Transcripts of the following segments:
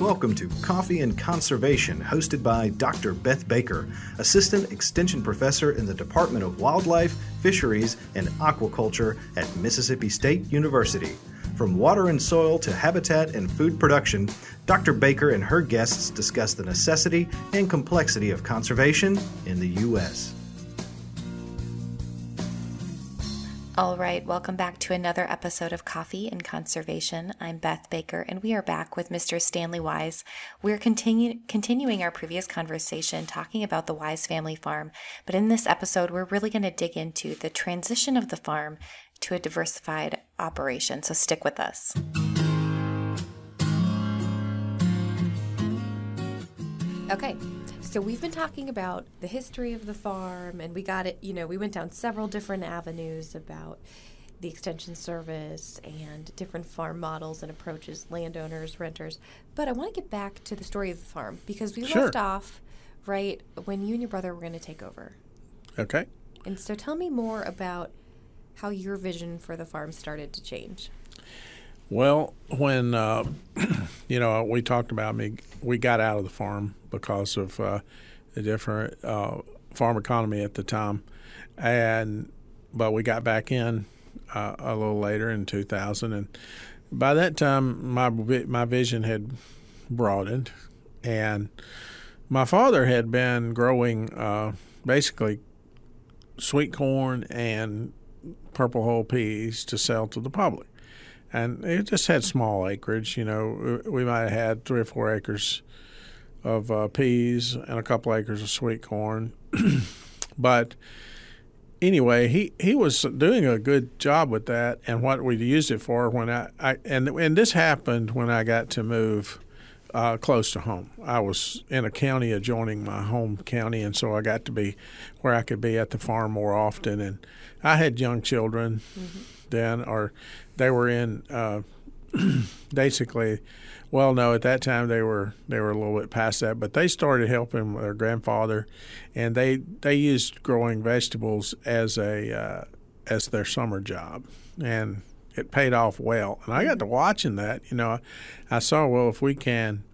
Welcome to Coffee and Conservation, hosted by Dr. Beth Baker, Assistant Extension Professor in the Department of Wildlife, Fisheries, and Aquaculture at Mississippi State University. From water and soil to habitat and food production, Dr. Baker and her guests discuss the necessity and complexity of conservation in the U.S. All right, welcome back to another episode of Coffee and Conservation. I'm Beth Baker, and we are back with Mr. Stanley Wise. We're continu- continuing our previous conversation talking about the Wise family farm, but in this episode, we're really going to dig into the transition of the farm to a diversified operation. So stick with us. Okay, so we've been talking about the history of the farm, and we got it, you know, we went down several different avenues about the extension service and different farm models and approaches, landowners, renters. But I want to get back to the story of the farm because we Sure. left off right when you and your brother were going to take over. Okay. And so tell me more about how your vision for the farm started to change. Well, when uh, you know we talked about me, we got out of the farm because of uh, the different uh, farm economy at the time, and but we got back in uh, a little later in 2000, and by that time my my vision had broadened, and my father had been growing uh, basically sweet corn and purple hull peas to sell to the public and it just had small acreage. You know, we might have had three or four acres of uh, peas and a couple acres of sweet corn. but anyway, he, he was doing a good job with that, and what we used it for when I, I and and this happened when I got to move. Uh, close to home. I was in a county adjoining my home county, and so I got to be where I could be at the farm more often. And I had young children then, or they were in uh, basically. Well, no, at that time they were they were a little bit past that, but they started helping their grandfather, and they they used growing vegetables as a uh, as their summer job, and it paid off well. And I got to watching that. You know, I saw well if we can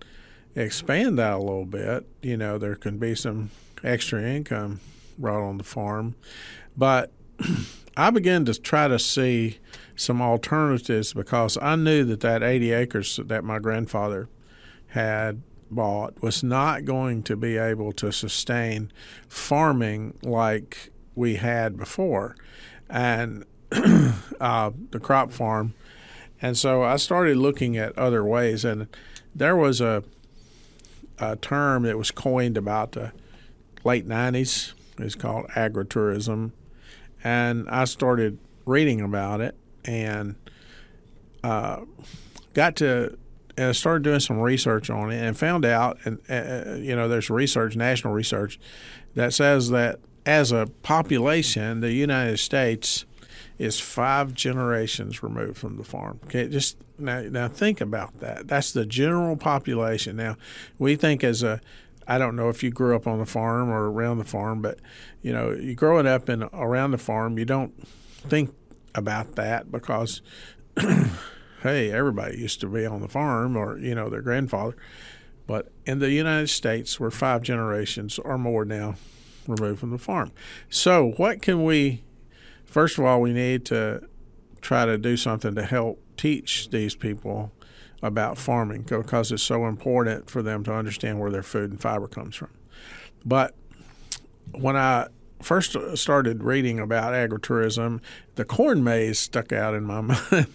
expand that a little bit, you know, there can be some extra income brought on the farm, but I began to try to see some alternatives because I knew that that 80 acres that my grandfather had bought was not going to be able to sustain farming like we had before, and uh, the crop farm. And so I started looking at other ways, and there was a, a term that was coined about the late 90s. It's called agritourism and I started reading about it and uh, got to and I started doing some research on it and found out and uh, you know there's research national research that says that as a population the United States is five generations removed from the farm okay just now now think about that that's the general population now we think as a I don't know if you grew up on the farm or around the farm, but you know, you growing up in around the farm, you don't think about that because hey, everybody used to be on the farm or you know their grandfather. But in the United States, we're five generations or more now removed from the farm. So, what can we? First of all, we need to try to do something to help teach these people about farming because it's so important for them to understand where their food and fiber comes from. But when I first started reading about agritourism, the corn maze stuck out in my mind.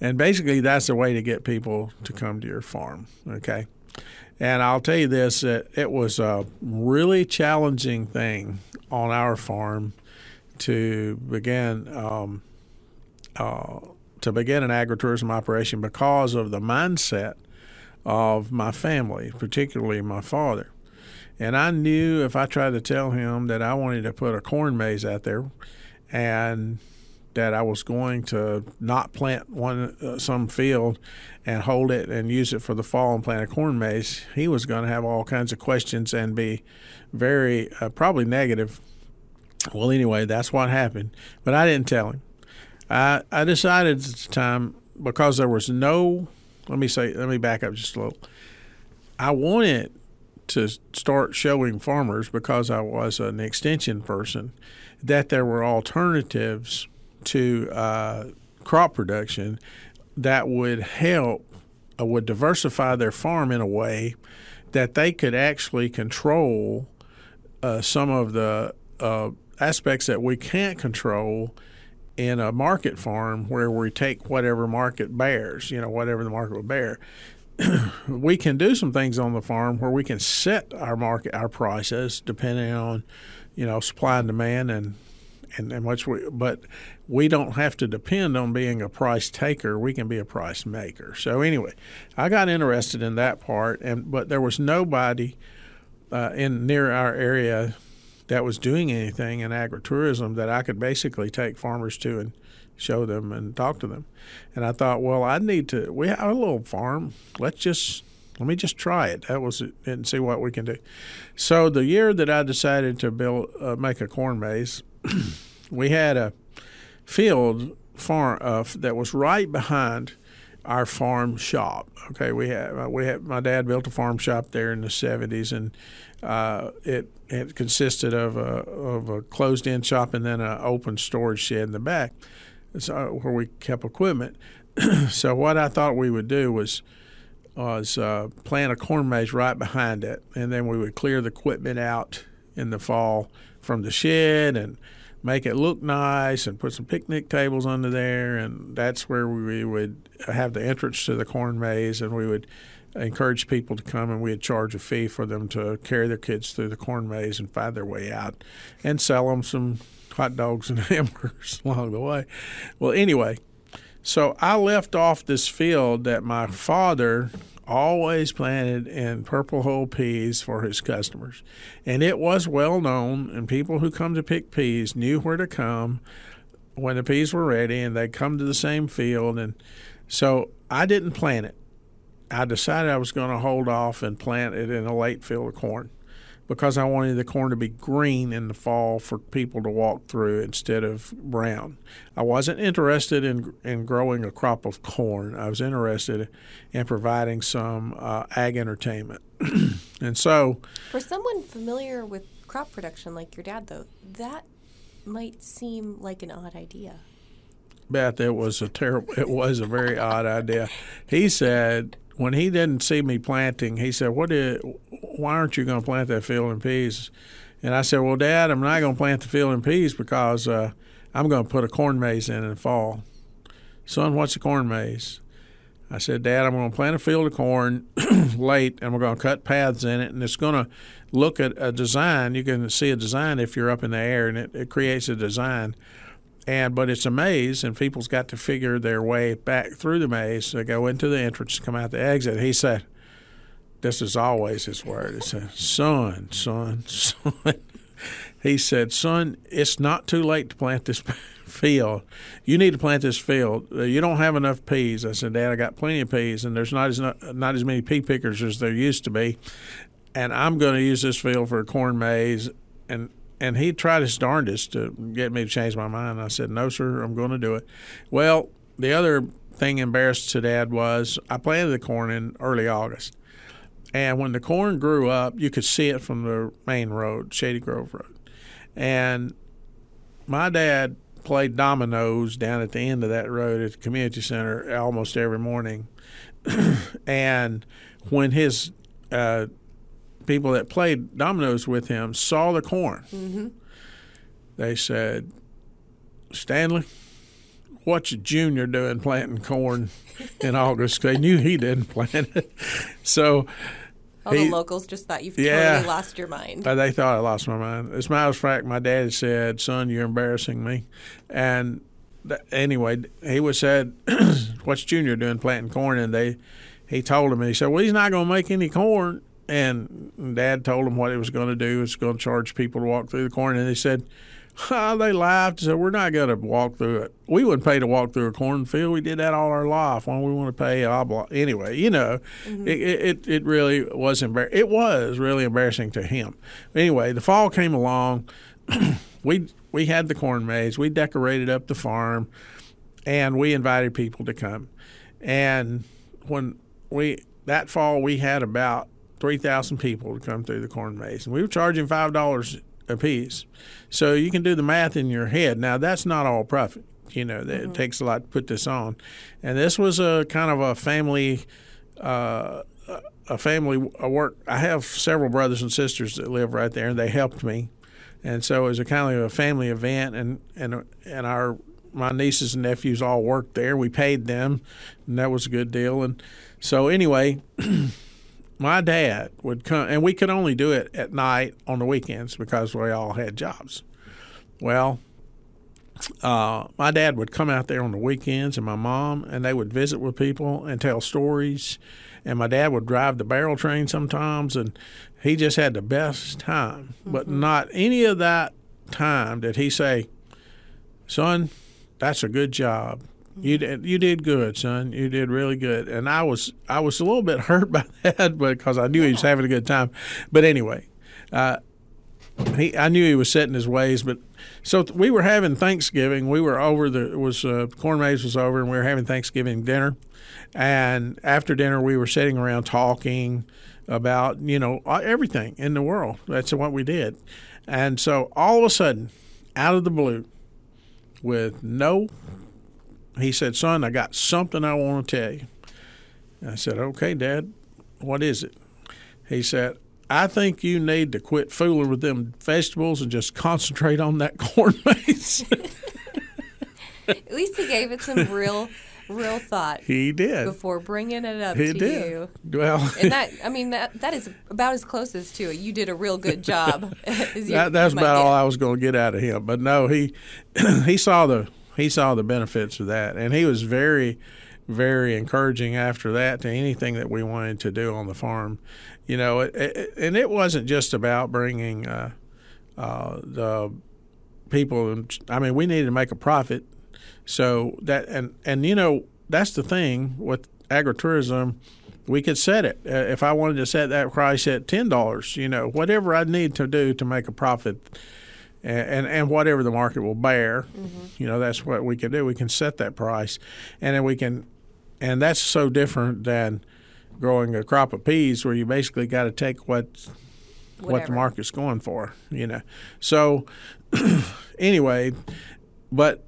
and basically, that's a way to get people to come to your farm. Okay. And I'll tell you this it, it was a really challenging thing on our farm to begin. Um, uh, to begin an agritourism operation because of the mindset of my family, particularly my father. And I knew if I tried to tell him that I wanted to put a corn maze out there and that I was going to not plant one uh, some field and hold it and use it for the fall and plant a corn maze, he was going to have all kinds of questions and be very uh, probably negative. Well, anyway, that's what happened, but I didn't tell him. I, I decided at the time because there was no let me say let me back up just a little I wanted to start showing farmers because I was an extension person that there were alternatives to uh, crop production that would help uh, would diversify their farm in a way that they could actually control uh, some of the uh, aspects that we can't control in a market farm where we take whatever market bears, you know, whatever the market will bear. we can do some things on the farm where we can set our market our prices depending on, you know, supply and demand and and, and much we but we don't have to depend on being a price taker. We can be a price maker. So anyway, I got interested in that part and but there was nobody uh, in near our area that was doing anything in agritourism that I could basically take farmers to and show them and talk to them. And I thought, well, I need to. We have a little farm. Let's just let me just try it. That was it, and see what we can do. So the year that I decided to build uh, make a corn maze, we had a field farm uh, that was right behind our farm shop. Okay, we had uh, we had my dad built a farm shop there in the '70s, and uh, it it consisted of a of a closed in shop and then an open storage shed in the back, so, where we kept equipment. so what I thought we would do was was uh, plant a corn maze right behind it, and then we would clear the equipment out in the fall from the shed and make it look nice and put some picnic tables under there, and that's where we would have the entrance to the corn maze, and we would encourage people to come and we'd charge a fee for them to carry their kids through the corn maze and find their way out and sell them some hot dogs and hamburgers along the way. Well, anyway, so I left off this field that my father always planted in purple hull peas for his customers. And it was well known, and people who come to pick peas knew where to come when the peas were ready, and they'd come to the same field. And so I didn't plant it. I decided I was going to hold off and plant it in a late field of corn because I wanted the corn to be green in the fall for people to walk through instead of brown. I wasn't interested in in growing a crop of corn. I was interested in providing some uh, ag entertainment. and so, for someone familiar with crop production like your dad, though, that might seem like an odd idea. Beth, it was a terrible. It was a very odd idea. He said when he didn't see me planting, he said, "What did? Why aren't you going to plant that field in peas?" And I said, "Well, Dad, I'm not going to plant the field in peas because uh, I'm going to put a corn maze in in the fall." Son, what's a corn maze? I said, Dad, I'm going to plant a field of corn late, and we're going to cut paths in it, and it's going to look at a design. You can see a design if you're up in the air, and it, it creates a design and but it's a maze, and people's got to figure their way back through the maze. They go into the entrance, come out the exit. He said, "This is always his word." He said, "Son, son, son." he said, "Son, it's not too late to plant this field. You need to plant this field. You don't have enough peas." I said, "Dad, I got plenty of peas, and there's not as not as many pea pickers as there used to be, and I'm going to use this field for a corn maze." And and he tried his darndest to get me to change my mind. I said, "No, sir, I'm going to do it." Well, the other thing embarrassed to Dad was I planted the corn in early August, and when the corn grew up, you could see it from the main road, Shady Grove Road, and my dad played dominoes down at the end of that road at the community center almost every morning, and when his uh, people that played dominoes with him saw the corn. Mm-hmm. They said, Stanley, what's Junior doing planting corn in August? They knew he didn't plant it. So all he, the locals just thought you've yeah, totally lost your mind. They thought I lost my mind. As a matter of fact, my dad said, "Son, you're embarrassing me." And th- anyway, he was said, "What's Junior doing planting corn?" And they, he told him, and he said, "Well, he's not going to make any corn." And dad told him what he was going to do. was going to charge people to walk through the corn. And they said, oh, they laughed and said, We're not going to walk through it. We wouldn't pay to walk through a cornfield. We did that all our life. Why we want to pay? Anyway, you know, mm-hmm. it, it, it really was embarrassing. It was really embarrassing to him. Anyway, the fall came along. we, we had the corn maze. We decorated up the farm and we invited people to come. And when we, that fall, we had about three thousand people to come through the corn maze, and we were charging five dollars a piece. So you can do the math in your head. Now that's not all profit. You know, mm-hmm. it takes a lot to put this on, and this was a kind of a family. Uh, a family work. I have several brothers and sisters that live right there, and they helped me, and so it was a kind of a family event. And and and our my nieces and nephews all worked there. We paid them, and that was a good deal. And so anyway, my dad would come, and we could only do it at night on the weekends because we all had jobs. Well, uh, my dad would come out there on the weekends, and my mom, and they would visit with people and tell stories. And my dad would drive the barrel train sometimes, and he just had the best time. Mm-hmm. But not any of that time did he say, "Son, that's a good job. You did you did good, son. You did really good." And I was I was a little bit hurt by that because I knew he was having a good time. But anyway, uh, he I knew he was setting his ways, but so we were having Thanksgiving. We were over the was uh, corn maze was over, and we were having Thanksgiving dinner. And after dinner, we were sitting around talking about you know everything in the world. That's what we did. And so all of a sudden, out of the blue, with no, he said, "Son, I got something I want to tell you." I said, "Okay, Dad, what is it?" He said, I think you need to quit fooling with them vegetables and just concentrate on that corn maze. At least he gave it some real, real thought. He did before bringing it up he to did. you. Well, and that I mean that that is about as close as to it. You did a real good job. that, that's about all I was going to get out of him. But no, he he saw the he saw the benefits of that, and he was very very encouraging after that to anything that we wanted to do on the farm you know, it, it, and it wasn't just about bringing uh, uh, the people. I mean, we needed to make a profit, so that and and you know that's the thing with agritourism. We could set it uh, if I wanted to set that price at ten dollars. You know, whatever I need to do to make a profit. And, and, whatever the market will bear, mm-hmm. you know, that's what we can do. We can set that price, and then we can, and that's so different than growing a crop of peas where you basically got to take what Whatever. what the market's going for, you know. So anyway, but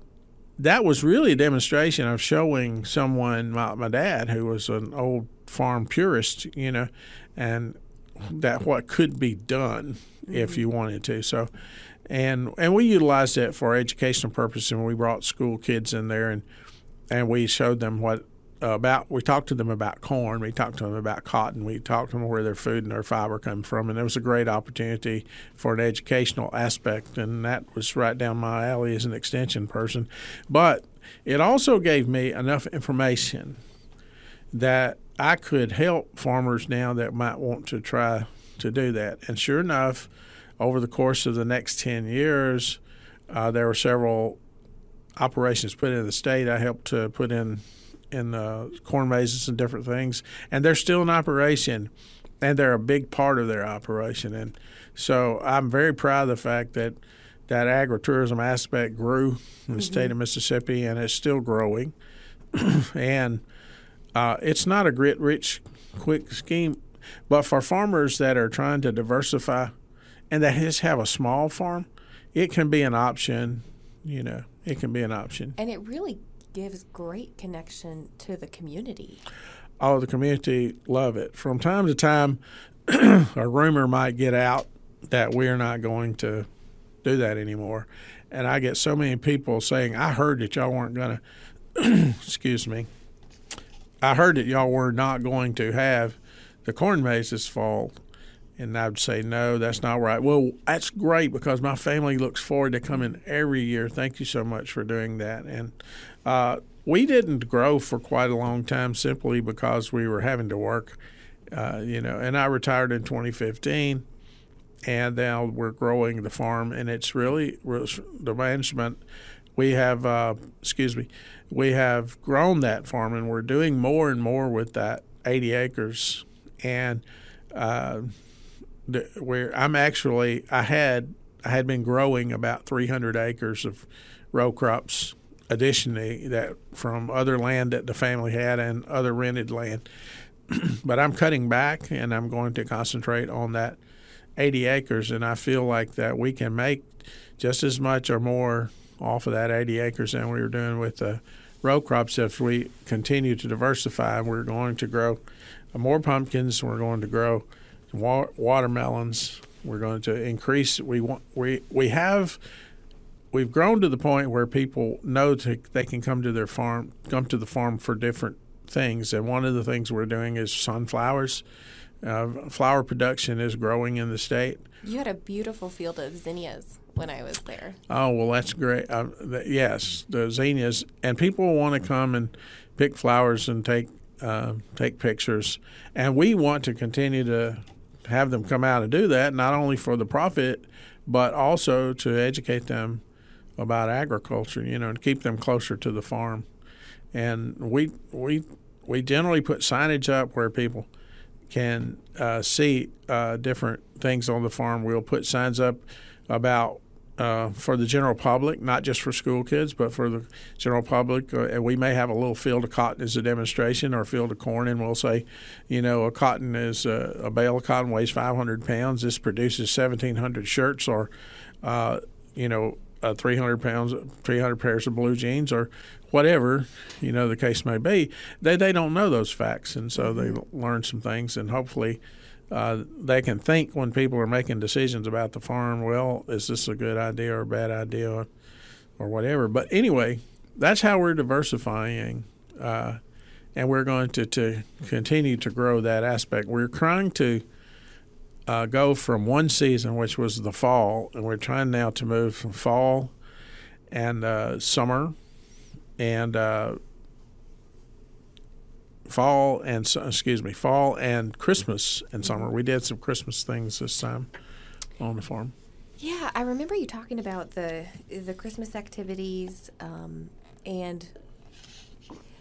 that was really a demonstration of showing someone, my, my dad, who was an old farm purist, you know, and that what could be done mm-hmm. if you wanted to. So, and and we utilized that for educational purposes, and we brought school kids in there and and we showed them what about we talked to them about corn, we talked to them about cotton, we talked to them where their food and their fiber come from, and it was a great opportunity for an educational aspect, and that was right down my alley as an extension person. But it also gave me enough information that I could help farmers now that might want to try to do that. And sure enough, over the course of the next 10 years, uh, there were several operations put in the state. I helped to put in in uh, corn mazes and different things, and they're still in operation, and they're a big part of their operation. And so I'm very proud of the fact that that agritourism aspect grew in the mm-hmm. state of Mississippi, and it's still growing. and uh, it's not a grit rich, quick scheme, but for farmers that are trying to diversify and that just have a small farm, it can be an option. You know, it can be an option. And it really gives great connection to the community. Oh, the community love it. From time to time, a rumor might get out that we're not going to do that anymore. And I get so many people saying, I heard that y'all weren't going to, excuse me, I heard that y'all were not going to have the corn maze this fall. And I'd say, no, that's not right. Well, that's great because my family looks forward to coming every year. Thank you so much for doing that. And uh, we didn't grow for quite a long time simply because we were having to work, uh, you know. And I retired in 2015, and now we're growing the farm, and it's really the management. We have, uh, excuse me, we have grown that farm, and we're doing more and more with that 80 acres, and uh, where I'm actually, I had, I had been growing about 300 acres of row crops additionally that from other land that the family had and other rented land. but I'm cutting back, and I'm going to concentrate on that 80 acres, and I feel like that we can make just as much or more off of that 80 acres than we were doing with the row crops if we continue to diversify. We're going to grow more pumpkins. We're going to grow wa- watermelons. We're going to increase. We want we we have we've grown to the point where people know to, they can come to their farm, come to the farm for different things. And one of the things we're doing is sunflowers. Uh, flower production is growing in the state. You had a beautiful field of zinnias when I was there. Oh well, that's great. Uh, the, yes, the zinnias, and people want to come and pick flowers and take uh, take pictures, and we want to continue to have them come out and do that, not only for the profit, but also to educate them about agriculture. You know, and keep them closer to the farm. And we we we generally put signage up where people can uh, see uh, different things on the farm. We'll put signs up about uh, for the general public, not just for school kids, but for the general public. Uh, and we may have a little field of cotton as a demonstration or a field of corn, and we'll say, you know, a cotton is uh, a bale of cotton weighs 500 pounds. This produces 1,700 shirts or, uh, you know, uh, 300 pounds, 300 pairs of blue jeans or whatever, you know, the case may be. They, they don't know those facts, and so they Mm-hmm. learn some things, and hopefully – uh, they can think when people are making decisions about the farm. Well, is this a good idea or a bad idea, or, whatever? But anyway, that's how we're diversifying, uh, and we're going to, to continue to grow that aspect. We're trying to uh, go from one season, which was the fall, and we're trying now to move from fall and uh, summer and uh, fall and excuse me, fall and Christmas and summer. We did some Christmas things this time on the farm. Yeah, I remember you talking about the the Christmas activities, um, and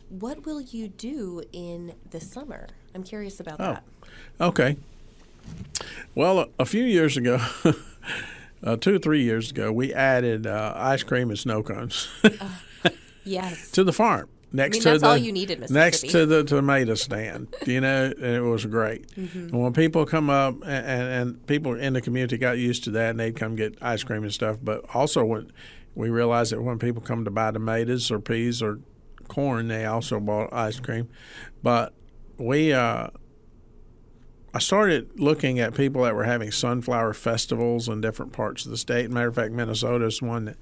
what will you do in the summer? I'm curious about Oh. that. Okay. Well, a, a few years ago, uh, two or three years ago, we added uh, ice cream and snow cones Yes. to the farm. Next mean, to that's the, all you need in Next to the tomato stand, you know, it was great. Mm-hmm. And when people come up, and, and, and people in the community got used to that, and they'd come get ice cream and stuff. But also, when we realized that when people come to buy tomatoes or peas or corn, they also bought ice cream. But we, uh, I started looking at people that were having sunflower festivals in different parts of the state. Matter of fact, Minnesota is one that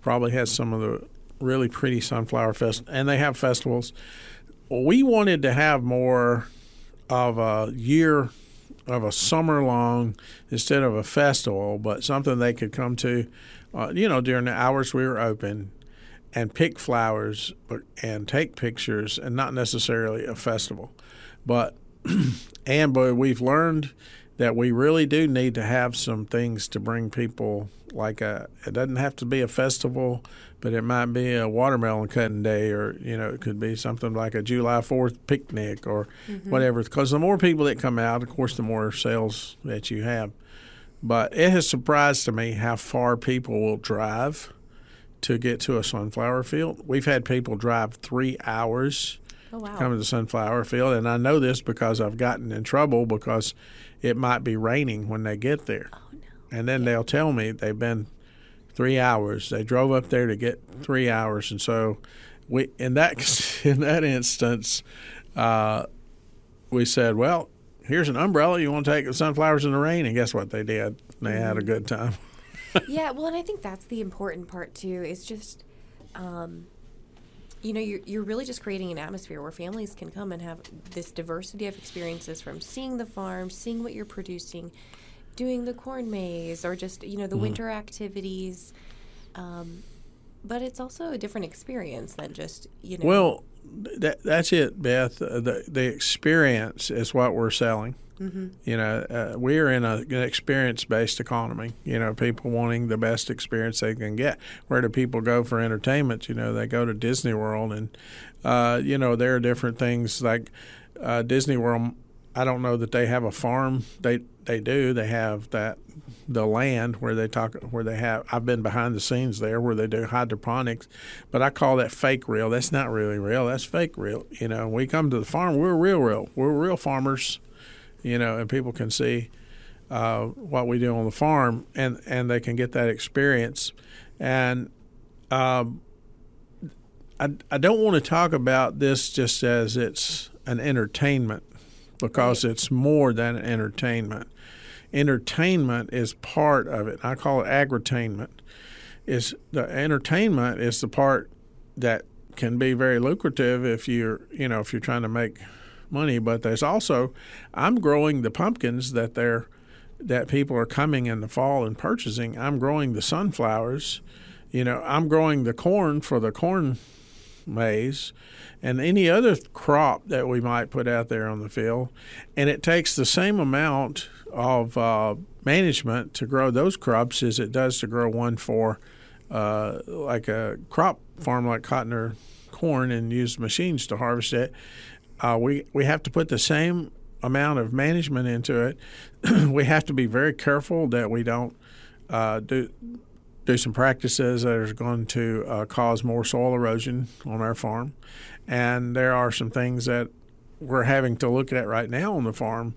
probably has some of the really pretty sunflower fest, and they have festivals. We wanted to have more of a year of a summer long instead of a festival, but something they could come to, uh, you know, during the hours we were open and pick flowers and take pictures and not necessarily a festival. But and but we've learned that we really do need to have some things to bring people like a it doesn't have to be a festival but it might be a watermelon cutting day or you know it could be something like a July 4th picnic or mm-hmm. whatever because the more people that come out of course the more sales that you have but it has surprised to me how far people will drive to get to a sunflower field. We've had people drive three hours Oh wow. to come to the sunflower field, and I know this because I've gotten in trouble because it might be raining when they get there. Oh, no. And then they'll tell me they've been three hours. They drove up there to get three hours, and so we in that in that instance, uh, we said, well. Here's an umbrella. You want to take the sunflowers in the rain? And guess what they did? They had a good time. yeah, well, and I think that's the important part too. Is just, um, you know, you're you're really just creating an atmosphere where families can come and have this diversity of experiences from seeing the farm, seeing what you're producing, doing the corn maze, or just you know the winter activities. Um, but it's also a different experience than just you know. Well, that, that's it, Beth. Uh, the the experience is what we're selling. Mm-hmm. You know, uh, we're in a, an experience based economy. You know, people wanting the best experience they can get. Where do people go for entertainment? You know, they go to Disney World, and uh, you know there are different things like uh, Disney World I don't know that they have a farm. They they do. They have that the land where they talk where they have. I've been behind the scenes there where they do hydroponics, but I call that fake real. That's not really real. That's fake real. You know, we come to the farm. We're real, real. We're real farmers. You know, and people can see uh, what we do on the farm, and and they can get that experience. And um, I I don't want to talk about this just as it's an entertainment because it's more than entertainment. Entertainment is part of it. I call it agritainment. Is the entertainment is the part that can be very lucrative if you're you know if you're trying to make money, but there's also I'm growing the pumpkins that they're that people are coming in the fall and purchasing. I'm growing the sunflowers. You know, I'm growing the corn for the corn maze and any other crop that we might put out there on the field. And it takes the same amount of uh, management to grow those crops as it does to grow one for uh, like a crop farm like cotton or corn and use machines to harvest it. Uh, we, we have to put the same amount of management into it. we have to be very careful that we don't uh, do do some practices that are going to uh, cause more soil erosion on our farm. And there are some things that we're having to look at right now on the farm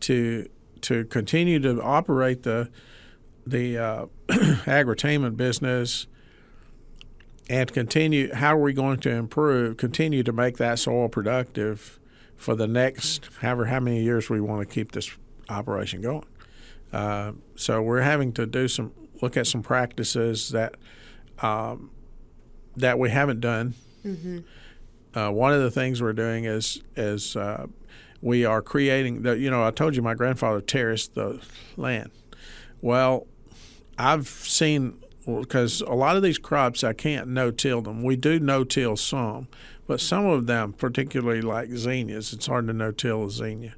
to to continue to operate the the uh, agritainment business and continue how are we going to improve continue to make that soil productive for the next however how many years we want to keep this operation going uh, so we're having to do some look at some practices that um, that we haven't done. Mm-hmm. Uh, one of the things we're doing is is uh, we are creating the. You know, I told you my grandfather terraced the land. Well, I've seen because a lot of these crops I can't no-till them. We do no-till some, but some of them, particularly like zinnias, it's hard to no-till a zinnia.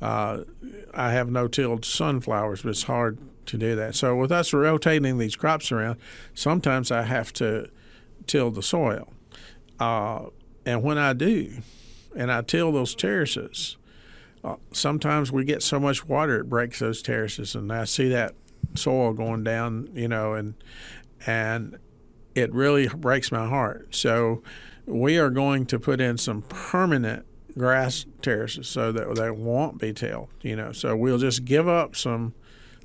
Uh, I have no-tilled sunflowers, but it's hard to do that. So with us rotating these crops around, sometimes I have to till the soil. Uh, and when I do, and I till those terraces, uh, sometimes we get so much water it breaks those terraces, and I see that soil going down, you know, and and it really breaks my heart. So we are going to put in some permanent grass terraces so that they won't be tilled, you know. So we'll just give up some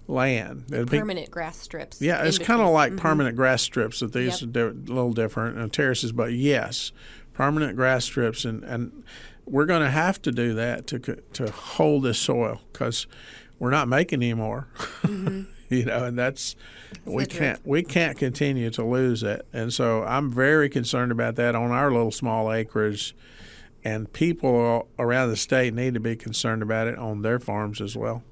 land. It'd permanent be, grass strips. Yeah, it's kind of like mm-hmm. permanent grass strips. That these yep. are a little different and terraces, but yes, permanent grass strips, and and we're going to have to do that to to hold this soil because we're not making any more. Mm-hmm. you know, and that's we can't we can't continue to lose it, and so I'm very concerned about that on our little small acreage. And people around the state need to be concerned about it on their farms as well.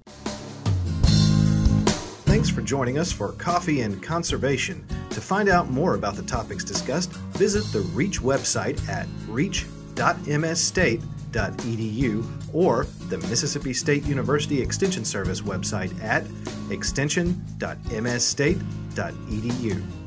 Thanks for joining us for Coffee and Conservation. To find out more about the topics discussed, visit the REACH website at reach.msstate.edu or the Mississippi State University Extension Service website at extension.msstate.edu.